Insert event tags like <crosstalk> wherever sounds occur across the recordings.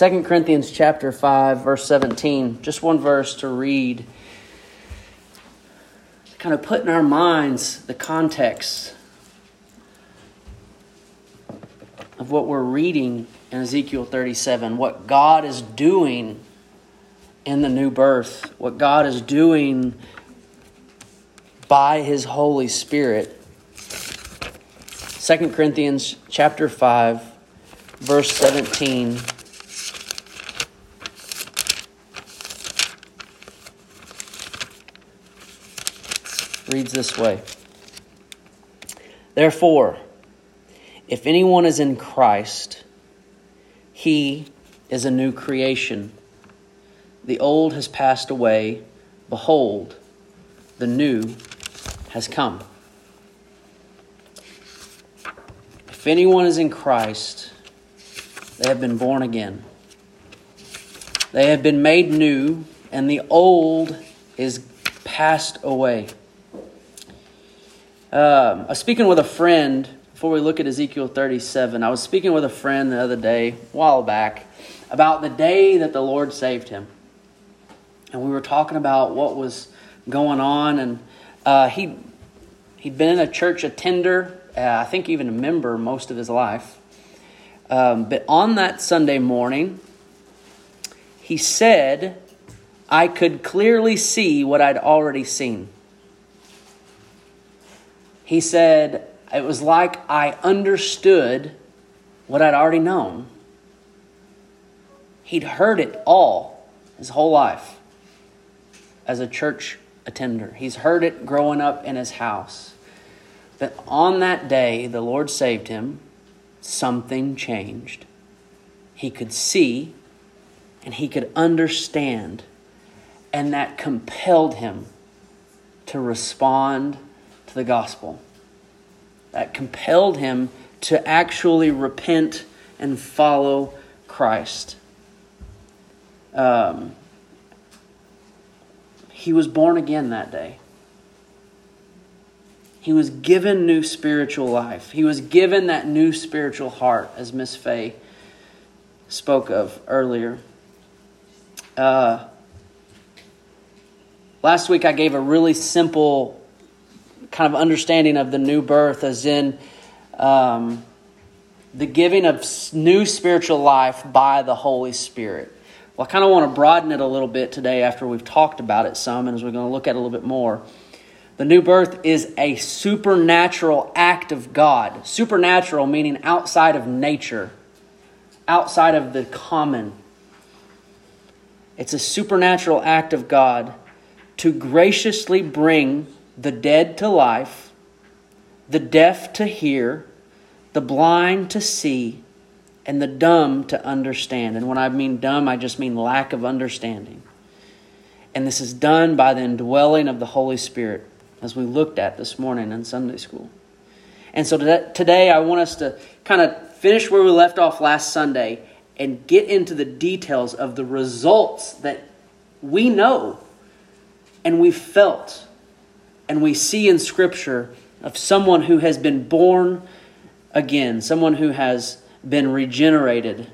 2 Corinthians chapter 5 verse 17, just one verse to read. To kind of put in our minds the context of what we're reading in Ezekiel 37, what God is doing in the new birth, what God is doing by his Holy Spirit. 2 Corinthians chapter 5 verse 17 reads this way Therefore, if anyone is in Christ, he is a new creation. The old has passed away. Behold, the new has come. If anyone is in Christ, they have been born again. They have been made new, and the old is passed away. Um, I was speaking with a friend before we look at Ezekiel 37. I was speaking with a friend the other day, a while back, about the day that the Lord saved him. And we were talking about what was going on, and uh, he, he'd been in a church attender, uh, I think even a member most of his life. Um, but on that Sunday morning, he said, I could clearly see what I'd already seen he said, It was like I understood what I'd already known. He'd heard it all his whole life as a church attender. He's heard it growing up in his house. But on that day, the Lord saved him. Something changed. He could see and he could understand, and that compelled him to respond to the gospel. That compelled him to actually repent and follow Christ. Um, he was born again that day. He was given new spiritual life. He was given that new spiritual heart, as Miss Fay spoke of earlier. Uh, last week, I gave a really simple kind of understanding of the new birth as in um, the giving of new spiritual life by the Holy Spirit. Well, I kind of want to broaden it a little bit today after we've talked about it some, and as we're going to look at it a little bit more. The new birth is a supernatural act of God. Supernatural meaning outside of nature, outside of the common. It's a supernatural act of God to graciously bring the dead to life, the deaf to hear, the blind to see, and the dumb to understand. And when I mean dumb, I just mean lack of understanding. And this is done by the indwelling of the Holy Spirit, as we looked at this morning in Sunday school. And so today, I want us to kind of finish where we left off last Sunday and get into the details of the results that we know and we felt and we see in Scripture of someone who has been born again, someone who has been regenerated,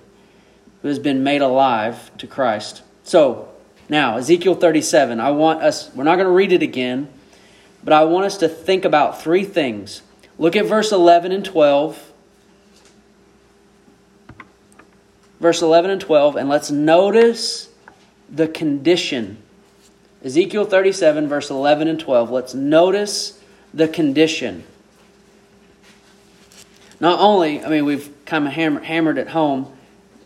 who has been made alive to Christ. So, now, Ezekiel 37, I want us, we're not going to read it again, but I want us to think about three things. Look at verse 11 and 12. Verse 11 and 12, and let's notice the condition Ezekiel 37, verse 11 and 12. Let's notice the condition. Not only, I mean, we've kind of hammer, hammered it home,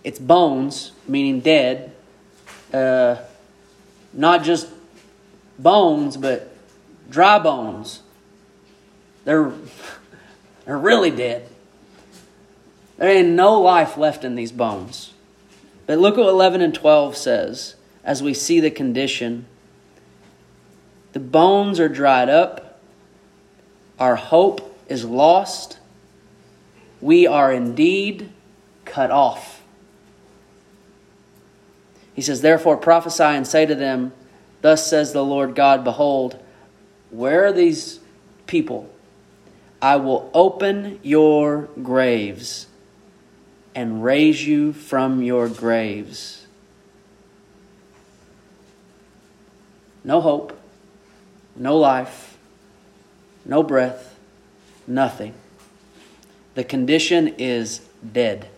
it's bones, meaning dead. Uh, not just bones, but dry bones. They're, <laughs> they're really dead. There ain't no life left in these bones. But look what 11 and 12 says as we see the condition. The bones are dried up. Our hope is lost. We are indeed cut off. He says, Therefore prophesy and say to them, Thus says the Lord God, Behold, where are these people? I will open your graves and raise you from your graves. No hope, no life, no breath, nothing. The condition is dead.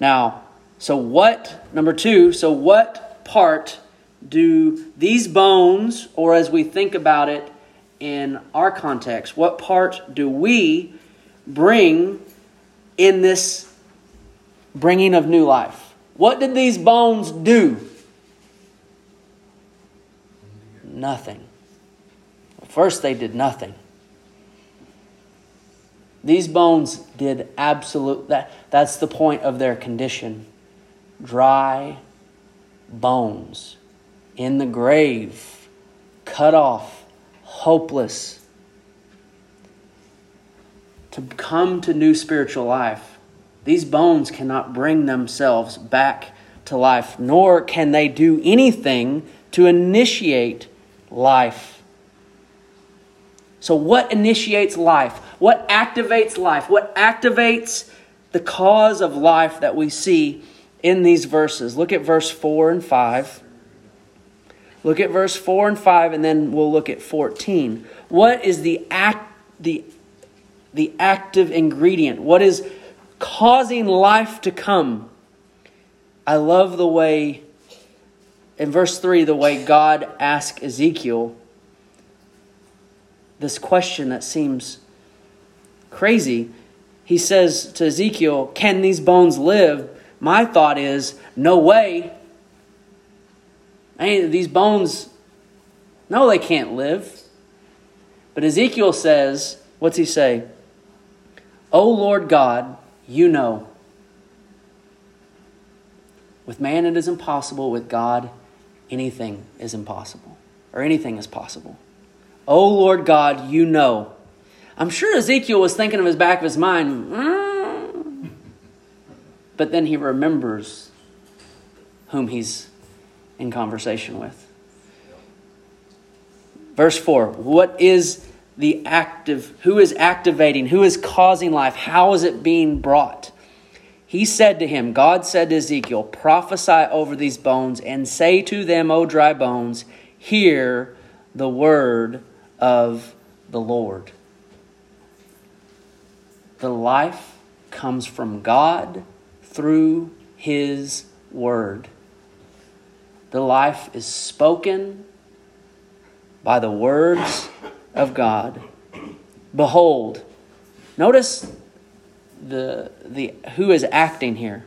Now, so what, number two, so what part do these bones, or as we think about it in our context, what part do we bring in this bringing of new life? What did these bones do? Nothing. First, they did nothing. These bones did absolute that that's the point of their condition. Dry bones in the grave, cut off, hopeless. To come to new spiritual life, these bones cannot bring themselves back to life, nor can they do anything to initiate life. So, what initiates life? What activates life? What activates the cause of life that we see in these verses? Look at verse 4 and 5. Look at verse 4 and 5, and then we'll look at 14. What is the act, the, the active ingredient? What is causing life to come? I love the way, in verse 3, the way God asked Ezekiel this question that seems crazy. He says to Ezekiel, Can these bones live? My thought is, No way. Hey, these bones, no, they can't live. But Ezekiel says, What's he say? O Lord God, you know. With man it is impossible, with God anything is impossible, or anything is possible. Oh Lord God, you know. I'm sure Ezekiel was thinking of his back of his mind, mm. but then he remembers whom he's in conversation with. Verse 4 What is the active, who is activating, who is causing life? How is it being brought? He said to him, God said to Ezekiel, prophesy over these bones and say to them, O dry bones, hear the word of the Lord. The life comes from God through His Word. The life is spoken by the words of God. Behold, notice the, the who is acting here.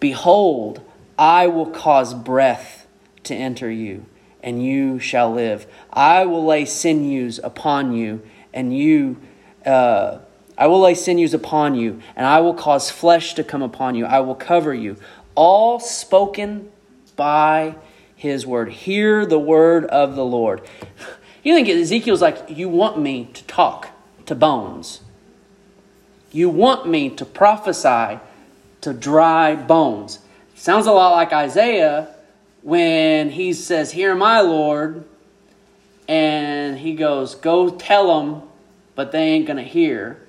Behold, I will cause breath to enter you and you shall live. I will lay sinews upon you, and you, uh, I will lay sinews upon you, and I will cause flesh to come upon you. I will cover you. All spoken by his word. Hear the word of the Lord. You think Ezekiel's like, You want me to talk to bones. You want me to prophesy to dry bones. Sounds a lot like Isaiah when he says, Hear my Lord, and he goes, Go tell them, but they ain't going to hear.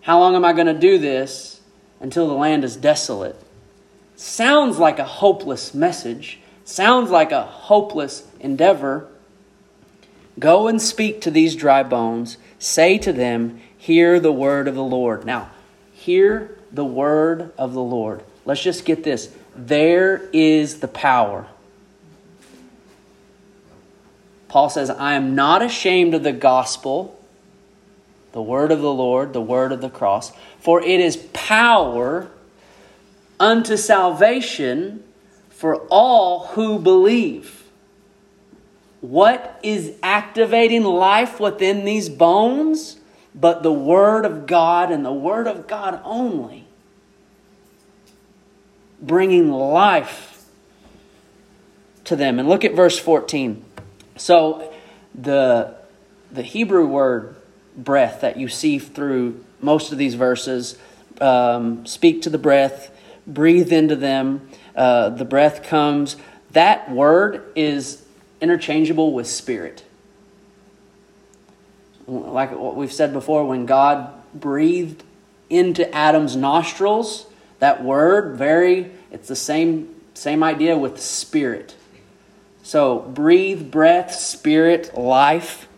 How long am I going to do this until the land is desolate? Sounds like a hopeless message. Sounds like a hopeless endeavor. Go and speak to these dry bones. Say to them, Hear the word of the Lord. Now, hear the word of the Lord. Let's just get this. There is the power. Paul says, I am not ashamed of the gospel, the word of the Lord, the word of the cross, for it is power unto salvation for all who believe. What is activating life within these bones but the Word of God and the Word of God only? bringing life to them. And look at verse 14. So, the, the Hebrew word breath that you see through most of these verses um, speak to the breath, breathe into them, uh, the breath comes. That word is interchangeable with spirit. Like what we've said before, when God breathed into Adam's nostrils. That word, very, it's the same, same idea with spirit. So breathe, breath, spirit, life,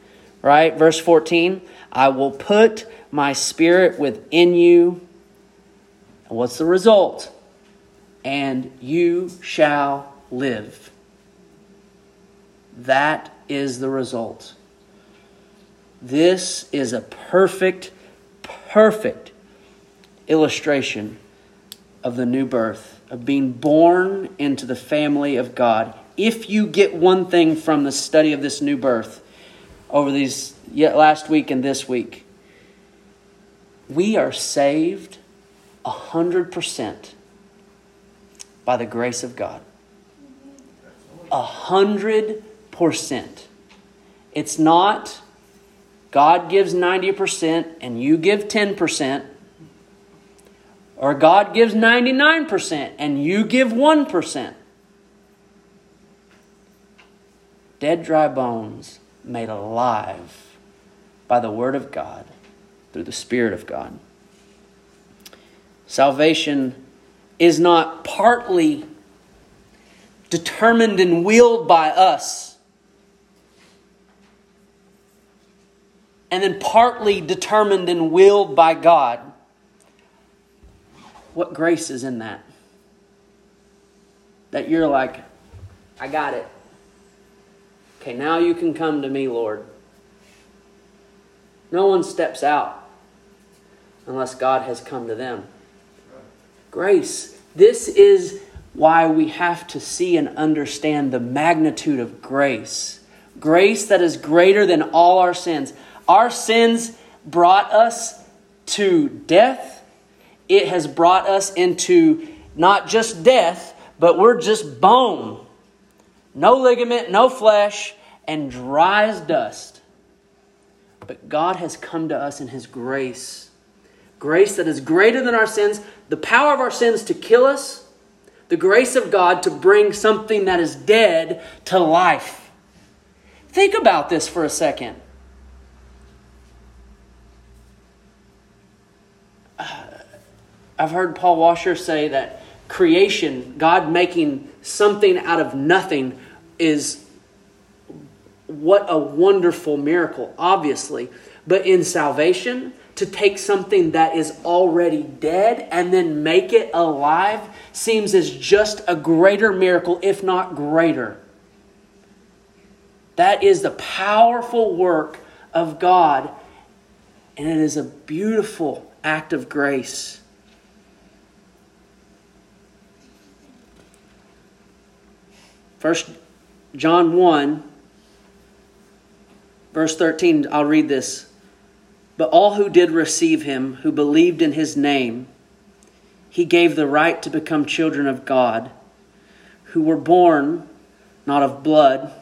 right? Verse 14 I will put my spirit within you. And what's the result? And you shall live. That is the result. This is a perfect, perfect illustration of the new birth, of being born into the family of God. If you get one thing from the study of this new birth over these last week and this week, we are saved a hundred percent by the grace of God. A hundred percent. It's not God gives 90% and you give 10%, or God gives 99% and you give 1%. Dead, dry bones made alive by the Word of God through the Spirit of God. Salvation is not partly determined and willed by us and then partly determined and willed by God. What grace is in that? That you're like, I got it. Okay, now you can come to me, Lord. No one steps out unless God has come to them. Grace. This is why we have to see and understand the magnitude of grace. Grace that is greater than all our sins. Our sins brought us to death. It has brought us into not just death, but we're just bone. No ligament, no flesh, and dry as dust. But God has come to us in His grace. Grace that is greater than our sins, the power of our sins to kill us, the grace of God to bring something that is dead to life. Think about this for a second. I've heard Paul Washer say that creation, God making something out of nothing, is what a wonderful miracle, obviously. But in salvation, to take something that is already dead and then make it alive seems as just a greater miracle, if not greater. That is the powerful work of God, and it is a beautiful act of grace. First John 1, verse 13, I'll read this. But all who did receive him, who believed in his name, he gave the right to become children of God, who were born not of blood,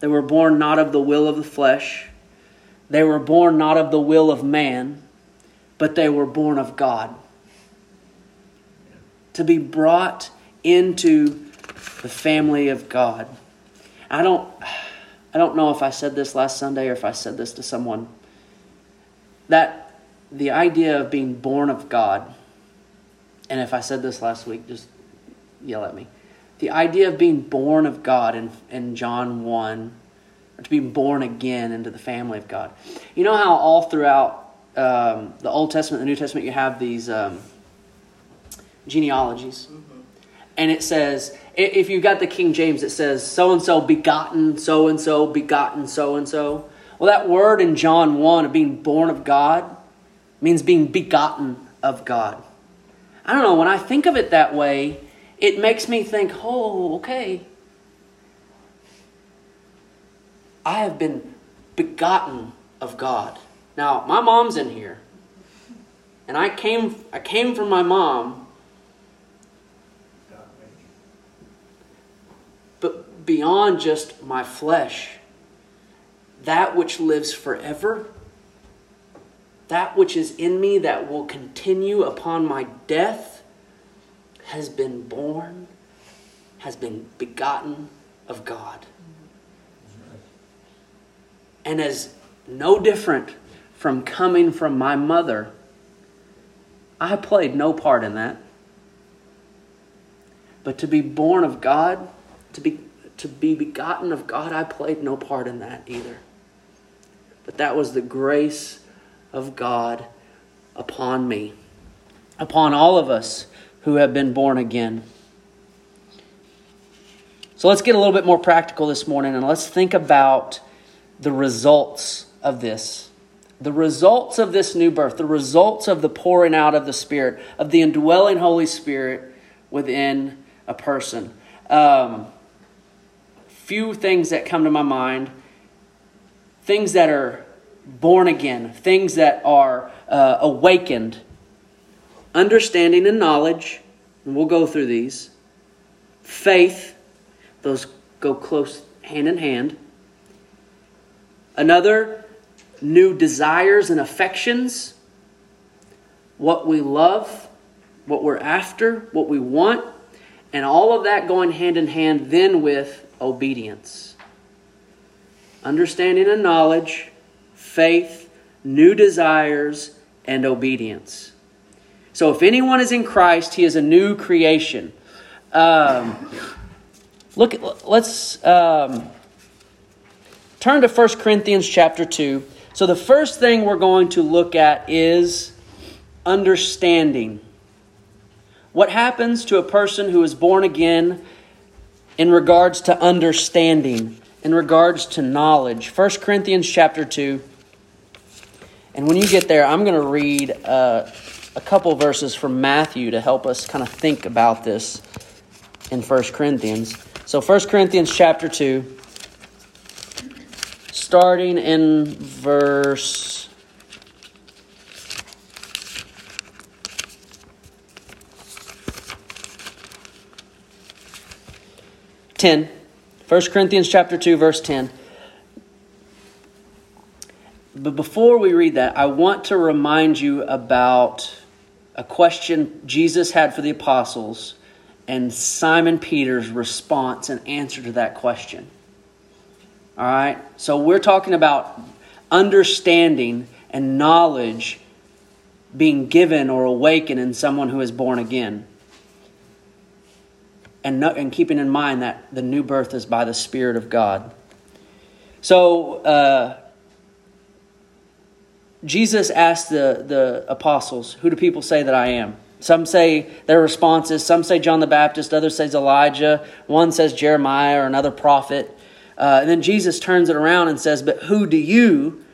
they were born not of the will of the flesh, they were born not of the will of man, but they were born of God. To be brought into the family of God. I don't I don't know if I said this last Sunday or if I said this to someone. That the idea of being born of God, and if I said this last week, just yell at me. The idea of being born of God in, in John 1, or to be born again into the family of God. You know how all throughout um, the Old Testament the New Testament you have these um, genealogies? Mm-hmm and it says, if you got the King James, it says so and so begotten, so and so begotten, so and so. Well, that word in John 1 of being born of God means being begotten of God. I don't know, when I think of it that way, it makes me think, oh, okay. I have been begotten of God. Now, my mom's in here. And I came I came from my mom beyond just my flesh. That which lives forever, that which is in me that will continue upon my death, has been born, has been begotten of God. And is no different from coming from my mother I played no part in that. But to be born of God, to be, to be begotten of God, I played no part in that either. But that was the grace of God upon me, upon all of us who have been born again. So let's get a little bit more practical this morning and let's think about the results of this. The results of this new birth, the results of the pouring out of the Spirit, of the indwelling Holy Spirit within a person. Um, few things that come to my mind. Things that are born again, things that are uh, awakened, understanding and knowledge, and we'll go through these, faith, those go close hand in hand. Another, new desires and affections, what we love, what we're after, what we want, and all of that going hand in hand then with obedience. Understanding and knowledge, faith, new desires, and obedience. So if anyone is in Christ, he is a new creation. Um, look, let's um, turn to 1 Corinthians chapter 2. So the first thing we're going to look at is understanding. What happens to a person who is born again in regards to understanding, in regards to knowledge? 1 Corinthians chapter 2. And when you get there, I'm going to read uh, a couple verses from Matthew to help us kind of think about this in 1 Corinthians. So 1 Corinthians chapter 2 starting in verse ten. 1 Corinthians chapter 2 verse 10. But before we read that, I want to remind you about a question Jesus had for the apostles and Simon Peter's response and answer to that question. All right? So we're talking about understanding and knowledge being given or awakened in someone who is born again. And, no, and keeping in mind that the new birth is by the Spirit of God. So, uh, Jesus asked the, the apostles, Who do people say that I am? Some say their responses, some say John the Baptist, others say Elijah, one says Jeremiah or another prophet. Uh, and then Jesus turns it around and says, But who do you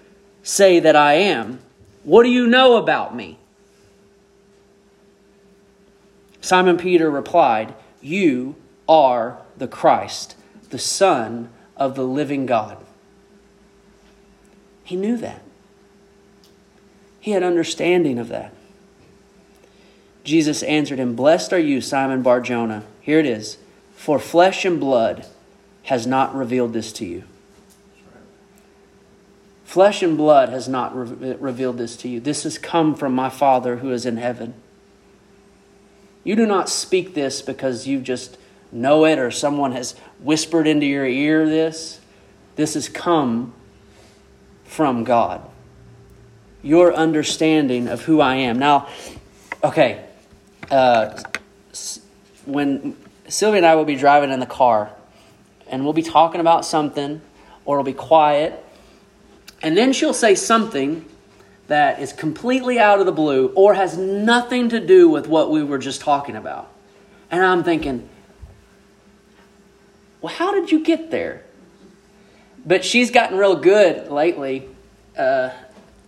say that I am? What do you know about me? Simon Peter replied, You are the Christ, the Son of the living God. He knew that. He had understanding of that. Jesus answered him, Blessed are you, Simon Barjona. Here it is. For flesh and blood has not revealed this to you. Flesh and blood has not re- revealed this to you. This has come from my Father who is in heaven. You do not speak this because you just know it or someone has whispered into your ear this. This has come from God. Your understanding of who I am. Now, okay, uh, when Sylvia and I will be driving in the car, and we'll be talking about something, or it'll be quiet. And then she'll say something that is completely out of the blue or has nothing to do with what we were just talking about. And I'm thinking, well, how did you get there? But she's gotten real good lately. Uh,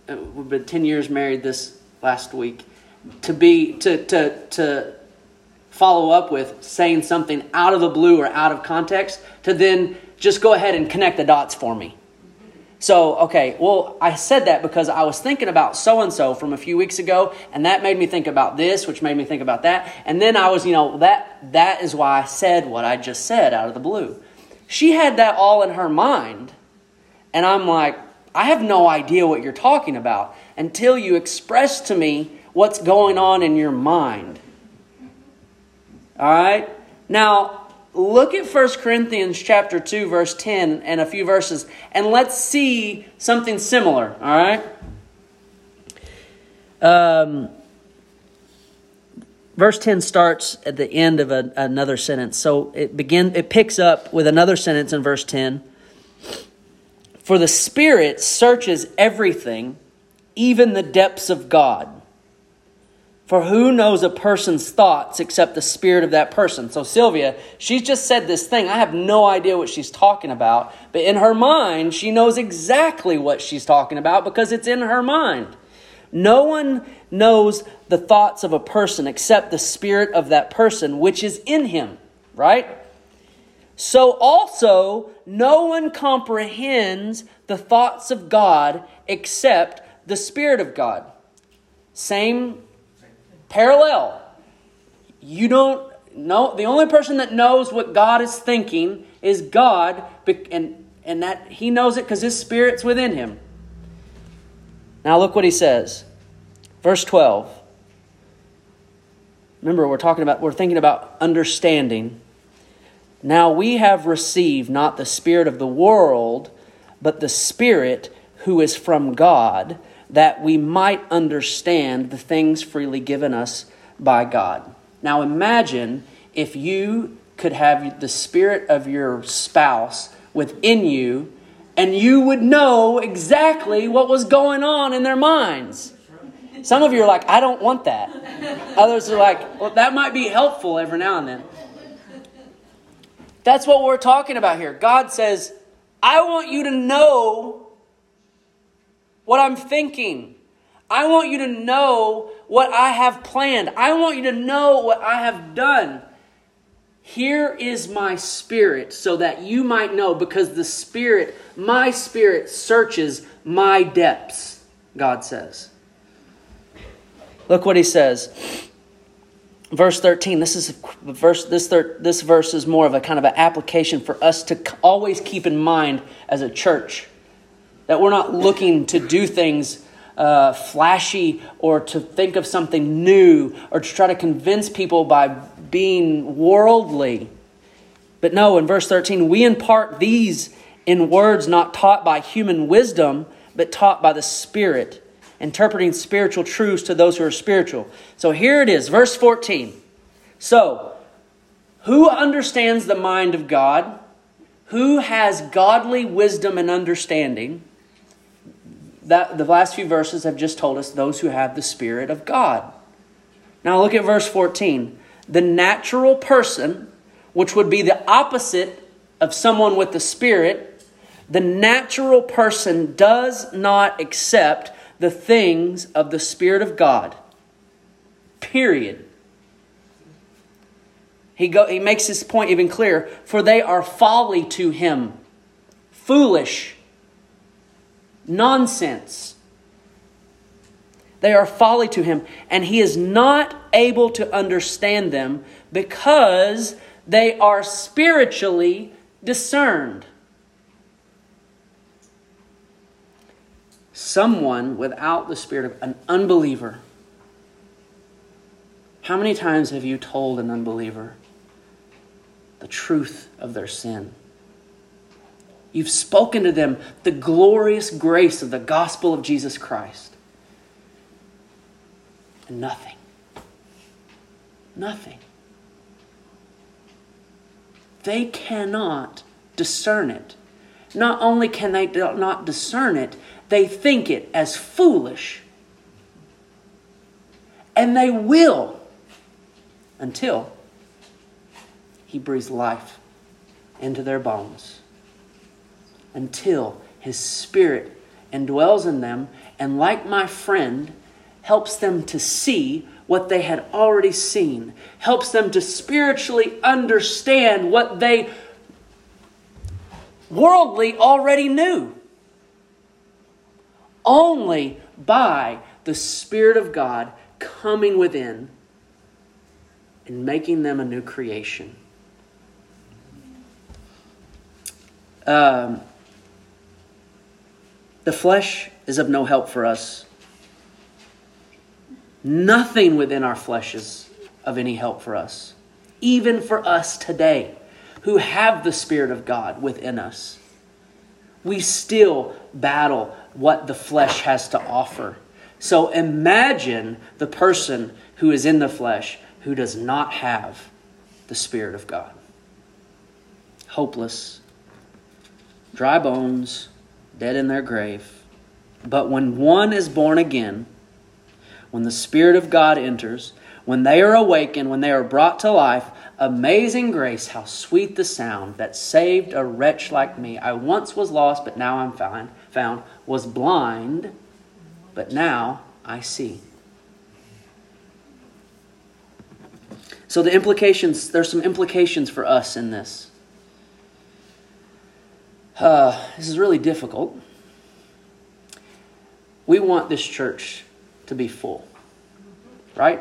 we've been 10 years married this last week to be to to to follow up with saying something out of the blue or out of context to then just go ahead and connect the dots for me. So, okay, well, I said that because I was thinking about so and so from a few weeks ago, and that made me think about this, which made me think about that. And then I was, you know, that that is why I said what I just said out of the blue. She had that all in her mind. And I'm like, I have no idea what you're talking about until you express to me what's going on in your mind. All right? Now, look at 1 Corinthians chapter 2 verse 10 and a few verses and let's see something similar, all right? Um, verse 10 starts at the end of a, another sentence. So it begin it picks up with another sentence in verse 10. For the Spirit searches everything, even the depths of God. For who knows a person's thoughts except the spirit of that person? So, Sylvia, she's just said this thing. I have no idea what she's talking about, but in her mind, she knows exactly what she's talking about because it's in her mind. No one knows the thoughts of a person except the spirit of that person, which is in him, right? So, also, no one comprehends the thoughts of God except the Spirit of God. Same Parallel. You don't know, the only person that knows what God is thinking is God, and, and that he knows it because his spirit's within him. Now look what he says. Verse 12. Remember, we're talking about, we're thinking about understanding. Now we have received not the spirit of the world, but the spirit who is from God that we might understand the things freely given us by God. Now imagine if you could have the spirit of your spouse within you and you would know exactly what was going on in their minds. Some of you are like, I don't want that. Others are like, well, that might be helpful every now and then. That's what we're talking about here. God says, I want you to know what I'm thinking. I want you to know what I have planned. I want you to know what I have done. Here is my spirit so that you might know, because the spirit, my spirit, searches my depths, God says. Look what he says. Verse 13, this is verse this thir- this verse is more of a kind of an application for us to always keep in mind as a church that we're not looking to do things uh, flashy or to think of something new or to try to convince people by being worldly. But no, in verse 13, we impart these in words not taught by human wisdom, but taught by the Spirit, interpreting spiritual truths to those who are spiritual. So here it is, verse 14. So, who understands the mind of God? Who has godly wisdom and understanding? That the last few verses have just told us those who have the Spirit of God. Now look at verse 14. The natural person, which would be the opposite of someone with the Spirit, the natural person does not accept the things of the Spirit of God. Period. He, go, he makes his point even clearer. For they are folly to him, foolish nonsense. They are folly to him, and he is not able to understand them because they are spiritually discerned. Someone without the spirit of an unbeliever. How many times have you told an unbeliever the truth of their sin? You've spoken to them the glorious grace of the gospel of Jesus Christ. And nothing. Nothing. They cannot discern it. Not only can they not discern it, they think it as foolish. And they will until He breathes life into their bones until His Spirit indwells in them and, like my friend, helps them to see what they had already seen, helps them to spiritually understand what they worldly already knew. Only by the Spirit of God coming within and making them a new creation. Um, the flesh is of no help for us. Nothing within our flesh is of any help for us. Even for us today, who have the Spirit of God within us, we still battle what the flesh has to offer. So imagine the person who is in the flesh, who does not have the Spirit of God. Hopeless, dry bones, dead in their grave. But when one is born again, when the Spirit of God enters, when they are awakened, when they are brought to life, amazing grace, how sweet the sound that saved a wretch like me. I once was lost, but now I'm found, found was blind, but now I see. So the implications, there's some implications for us in this. Uh, this is really difficult. We want this church to be full, right?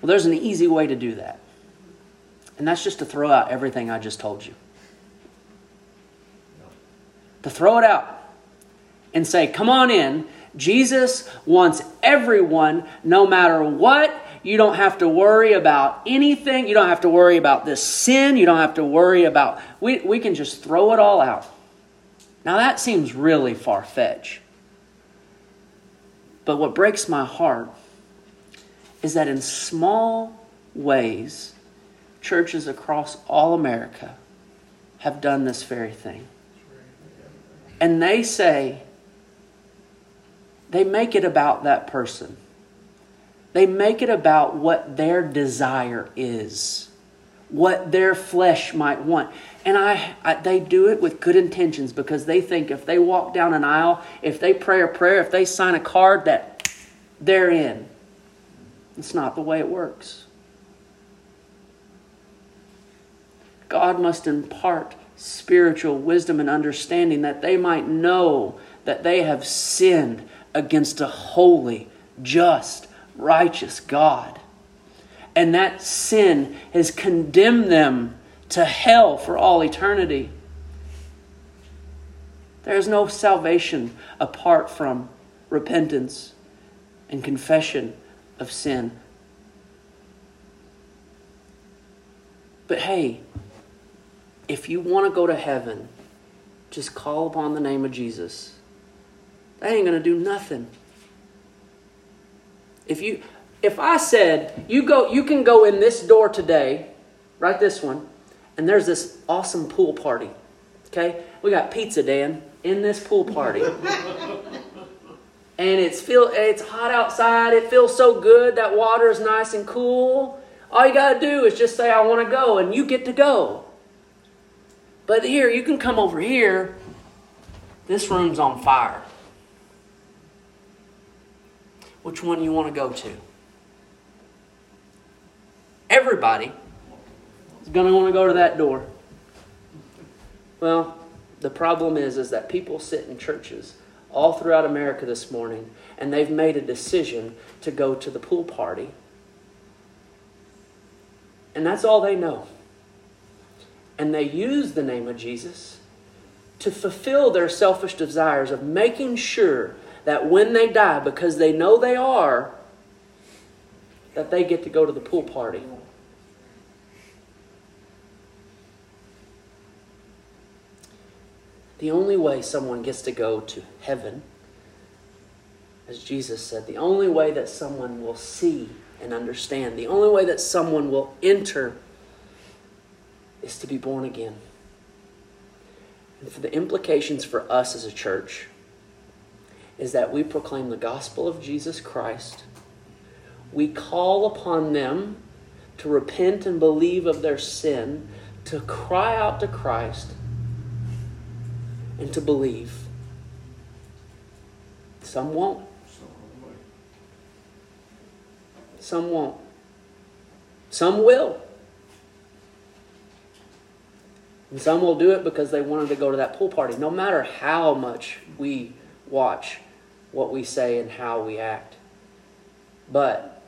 Well, there's an easy way to do that. And that's just to throw out everything I just told you. To throw it out and say, come on in. Jesus wants everyone, no matter what. You don't have to worry about anything. You don't have to worry about this sin. You don't have to worry about. We, we can just throw it all out. Now, that seems really far fetched. But what breaks my heart is that in small ways, churches across all America have done this very thing. And they say, they make it about that person. They make it about what their desire is, what their flesh might want. And I, I, they do it with good intentions because they think if they walk down an aisle, if they pray a prayer, if they sign a card, that they're in. It's not the way it works. God must impart spiritual wisdom and understanding that they might know that they have sinned against a holy, just, righteous God. And that sin has condemned them to hell for all eternity. There is no salvation apart from repentance and confession of sin. But hey, if you want to go to heaven, just call upon the name of Jesus. That ain't going to do nothing. If you if I said you go you can go in this door today, right this one, and there's this awesome pool party. Okay? We got pizza, Dan, in this pool party. and it's feel it's hot outside. It feels so good. That water is nice and cool. All you got to do is just say I want to go and you get to go. But here you can come over here. This room's on fire. Which one you want to go to? Everybody is going to want to go to that door. Well, the problem is is that people sit in churches all throughout America this morning, and they've made a decision to go to the pool party. And that's all they know. And they use the name of Jesus to fulfill their selfish desires of making sure that when they die, because they know they are, that they get to go to the pool party. The only way someone gets to go to heaven, as Jesus said, the only way that someone will see and understand, the only way that someone will enter is to be born again. And for the implications for us as a church is that we proclaim the gospel of Jesus Christ. We call upon them to repent and believe of their sin, to cry out to Christ, and to believe. Some won't. Some won't. Some will. And some will do it because they wanted to go to that pool party. No matter how much we watch what we say and how we act. But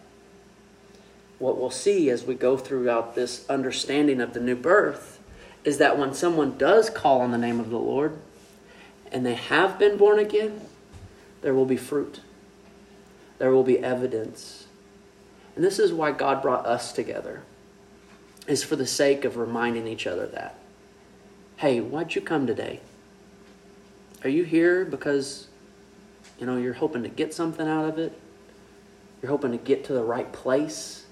what we'll see as we go throughout this understanding of the new birth is that when someone does call on the name of the Lord, and they have been born again, there will be fruit. There will be evidence. And this is why God brought us together, is for the sake of reminding each other that. Hey, why'd you come today? Are you here because, you know, you're hoping to get something out of it? You're hoping to get to the right place?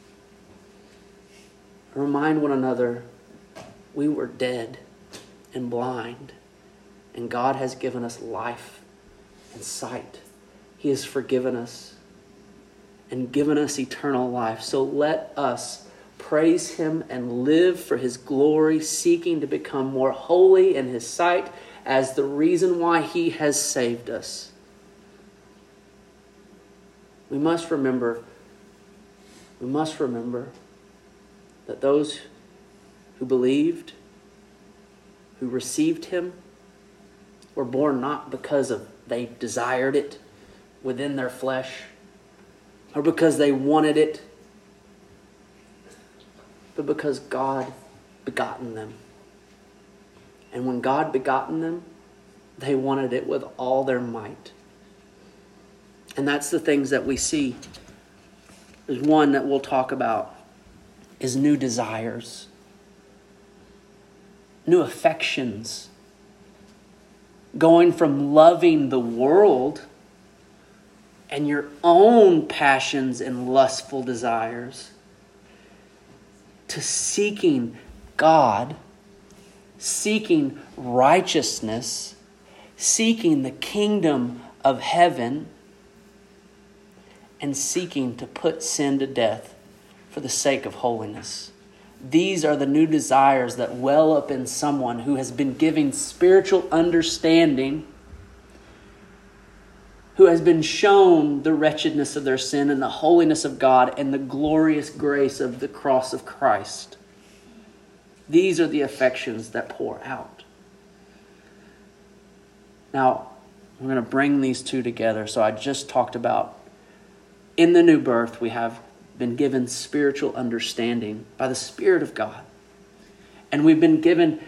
Remind one another we were dead and blind, and God has given us life and sight. He has forgiven us and given us eternal life. So let us praise Him and live for His glory, seeking to become more holy in His sight as the reason why He has saved us. We must remember, we must remember that those who believed, who received Him, were born not because of they desired it within their flesh or because they wanted it, but because God begotten them. And when God begotten them, they wanted it with all their might. And that's the things that we see. There's one that we'll talk about is new desires, new affections, going from loving the world and your own passions and lustful desires to seeking God, seeking righteousness, seeking the kingdom of heaven, and seeking to put sin to death for the sake of holiness. These are the new desires that well up in someone who has been given spiritual understanding who has been shown the wretchedness of their sin and the holiness of God and the glorious grace of the cross of Christ. These are the affections that pour out. Now, I'm going to bring these two together. So I just talked about in the new birth, we have been given spiritual understanding by the Spirit of God. And we've been given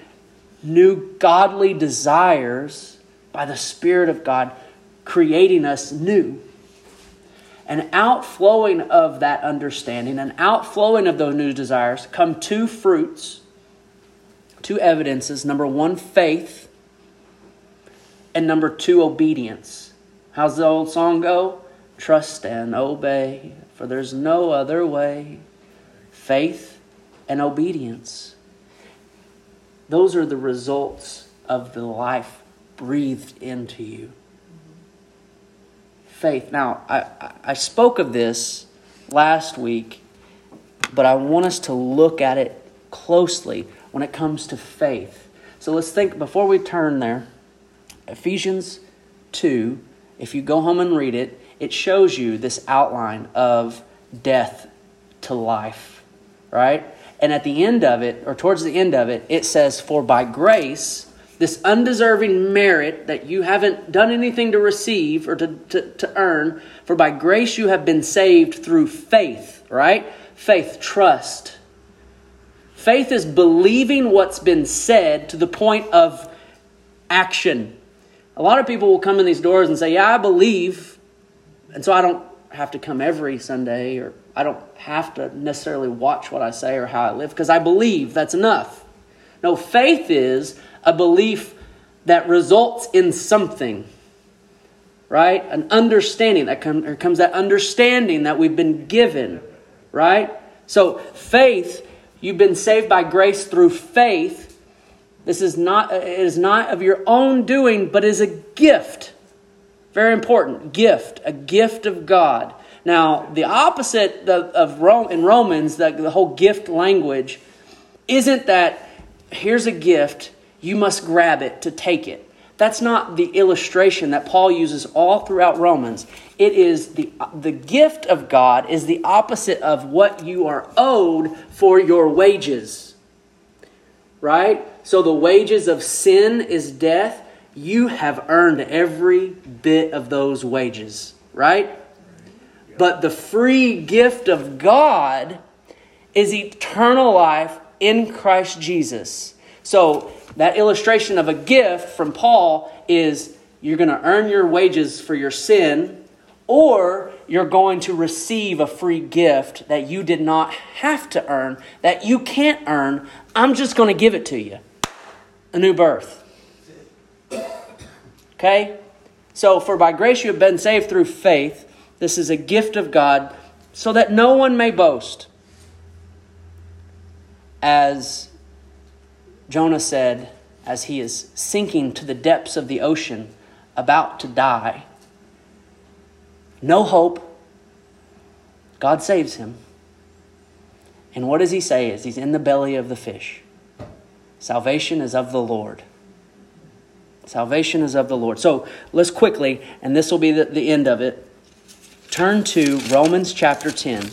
new godly desires by the Spirit of God creating us new. An outflowing of that understanding, an outflowing of those new desires, come two fruits, two evidences. Number one, faith, and number two, obedience. How's the old song go? Trust and obey, for there's no other way. Faith and obedience. Those are the results of the life breathed into you faith. Now, I, I spoke of this last week, but I want us to look at it closely when it comes to faith. So let's think, before we turn there, Ephesians 2, if you go home and read it, it shows you this outline of death to life, right? And at the end of it, or towards the end of it, it says, For by grace, this undeserving merit that you haven't done anything to receive or to, to, to earn, for by grace you have been saved through faith, right? Faith, trust. Faith is believing what's been said to the point of action. A lot of people will come in these doors and say, Yeah, I believe, and so I don't have to come every Sunday, or I don't have to necessarily watch what I say or how I live, because I believe that's enough. No, faith is a belief that results in something, right? An understanding that come, comes that understanding that we've been given, right? So faith, you've been saved by grace through faith. This is not it is not of your own doing, but is a gift. Very important, gift, a gift of God. Now, the opposite of, Rome, in Romans, the, the whole gift language, isn't that here's a gift you must grab it to take it. That's not the illustration that Paul uses all throughout Romans. It is the, the gift of God is the opposite of what you are owed for your wages. Right? So the wages of sin is death. You have earned every bit of those wages. Right? But the free gift of God is eternal life in Christ Jesus. So that illustration of a gift from Paul is you're going to earn your wages for your sin, or you're going to receive a free gift that you did not have to earn, that you can't earn. I'm just going to give it to you a new birth. Okay? So, for by grace you have been saved through faith. This is a gift of God, so that no one may boast. as Jonah said, as he is sinking to the depths of the ocean, about to die, no hope, God saves him. And what does he say as he's in the belly of the fish? Salvation is of the Lord. Salvation is of the Lord. So let's quickly, and this will be the, the end of it, turn to Romans chapter 10.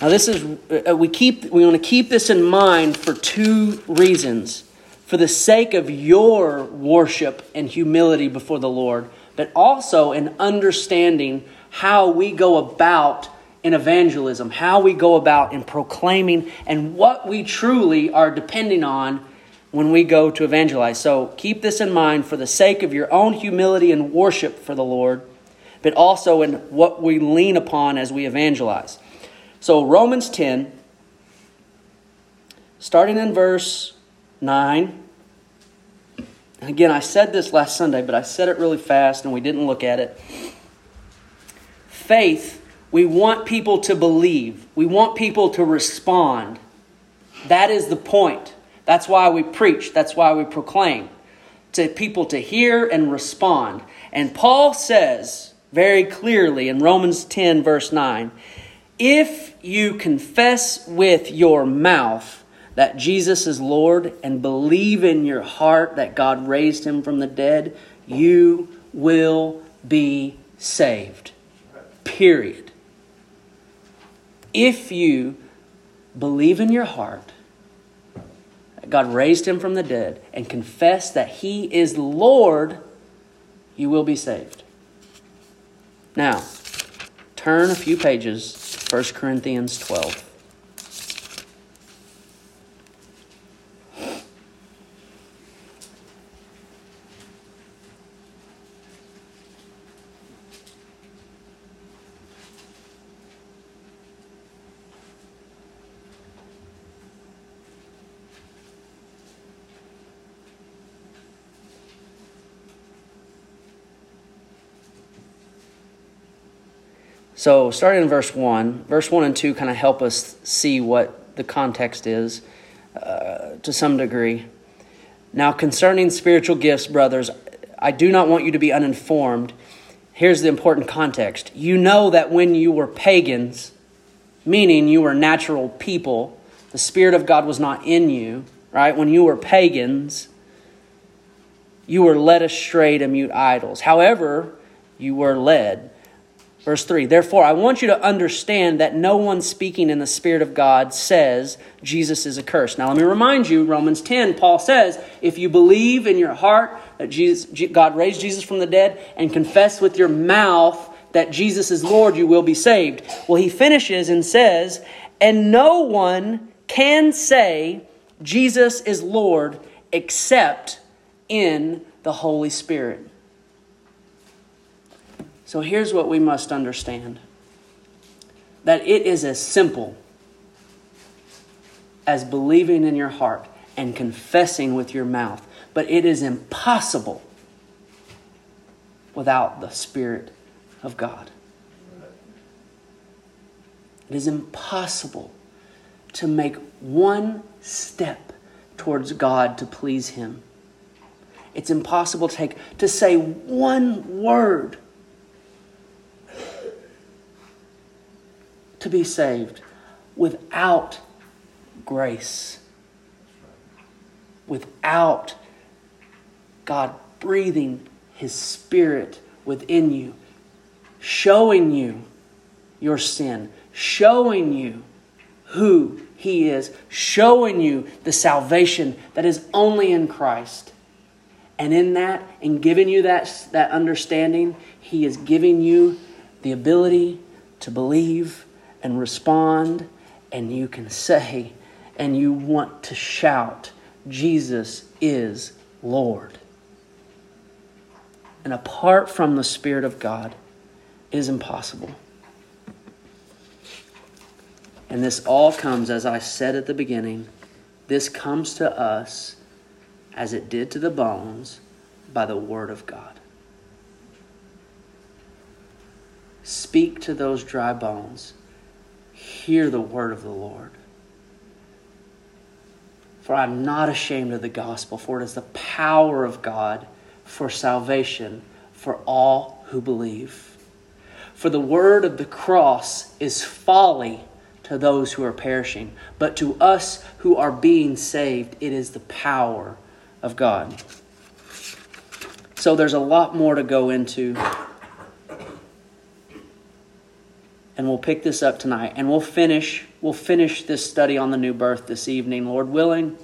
Now, this is, uh, we, keep, we want to keep this in mind for two reasons. For the sake of your worship and humility before the Lord, but also in understanding how we go about in evangelism, how we go about in proclaiming, and what we truly are depending on when we go to evangelize. So keep this in mind for the sake of your own humility and worship for the Lord, but also in what we lean upon as we evangelize. So, Romans 10, starting in verse 9. Again, I said this last Sunday, but I said it really fast and we didn't look at it. Faith we want people to believe. We want people to respond. That is the point. That's why we preach. That's why we proclaim. To people to hear and respond. And Paul says very clearly in Romans 10, verse 9 if you confess with your mouth that Jesus is Lord and believe in your heart that God raised him from the dead, you will be saved. Period if you believe in your heart God raised him from the dead and confess that he is Lord, you will be saved. Now, turn a few pages, 1 Corinthians 12. So, starting in verse 1, verse 1 and 2 kind of help us see what the context is uh, to some degree. Now, concerning spiritual gifts, brothers, I do not want you to be uninformed. Here's the important context. You know that when you were pagans, meaning you were natural people, the Spirit of God was not in you, right? When you were pagans, you were led astray to mute idols. However, you were led. Verse 3 Therefore, I want you to understand that no one speaking in the Spirit of God says Jesus is accursed. Now, let me remind you, Romans 10, Paul says, if you believe in your heart that Jesus, God raised Jesus from the dead and confess with your mouth that Jesus is Lord, you will be saved. Well, he finishes and says, And no one can say Jesus is Lord except in the Holy Spirit. So here's what we must understand that it is as simple as believing in your heart and confessing with your mouth, but it is impossible without the Spirit of God. It is impossible to make one step towards God to please Him. It's impossible to take to say one word to be saved without grace, without God breathing His Spirit within you, showing you your sin, showing you who He is, showing you the salvation that is only in Christ. And in that, in giving you that, that understanding, He is giving you the ability to believe and respond, and you can say, and you want to shout, Jesus is Lord. And apart from the Spirit of God, it is impossible. And this all comes, as I said at the beginning, this comes to us as it did to the bones by the Word of God. Speak to those dry bones hear the word of the Lord. For I'm not ashamed of the gospel, for it is the power of God for salvation for all who believe. For the word of the cross is folly to those who are perishing, but to us who are being saved, it is the power of God. So there's a lot more to go into. And we'll pick this up tonight and we'll finish we'll finish this study on the new birth this evening, Lord willing.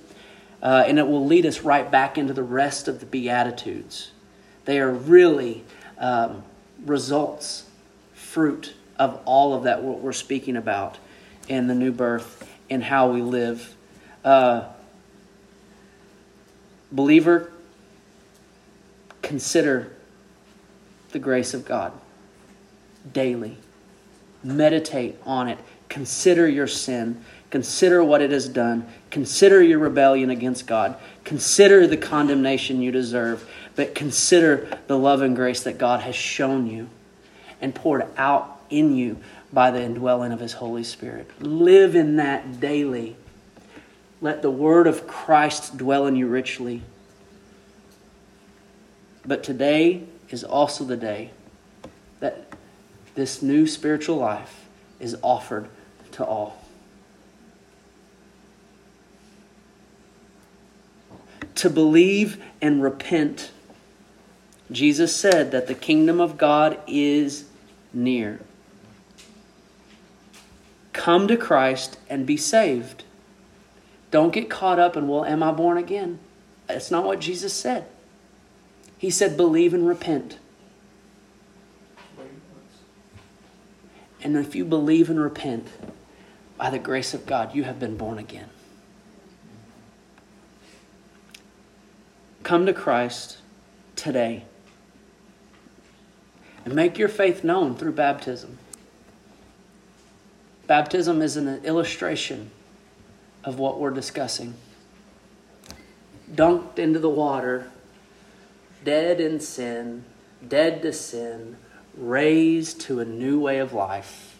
Uh, and it will lead us right back into the rest of the Beatitudes. They are really um, results, fruit of all of that what we're speaking about in the new birth and how we live. Uh, believer, consider the grace of God daily. Meditate on it. Consider your sin. Consider what it has done. Consider your rebellion against God. Consider the condemnation you deserve. But consider the love and grace that God has shown you and poured out in you by the indwelling of His Holy Spirit. Live in that daily. Let the word of Christ dwell in you richly. But today is also the day that this new spiritual life is offered to all. To believe and repent, Jesus said that the kingdom of God is near. Come to Christ and be saved. Don't get caught up in, well, am I born again? That's not what Jesus said. He said, believe and repent. And if you believe and repent, by the grace of God, you have been born again. Come to Christ today and make your faith known through baptism. Baptism is an illustration of what we're discussing. Dunked into the water, dead in sin, dead to sin, raised to a new way of life.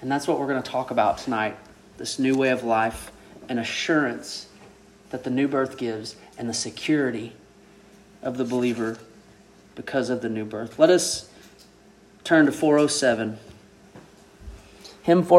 And that's what we're going to talk about tonight this new way of life and assurance that the new birth gives and the security of the believer because of the new birth. Let us turn to 407. Hymn 407.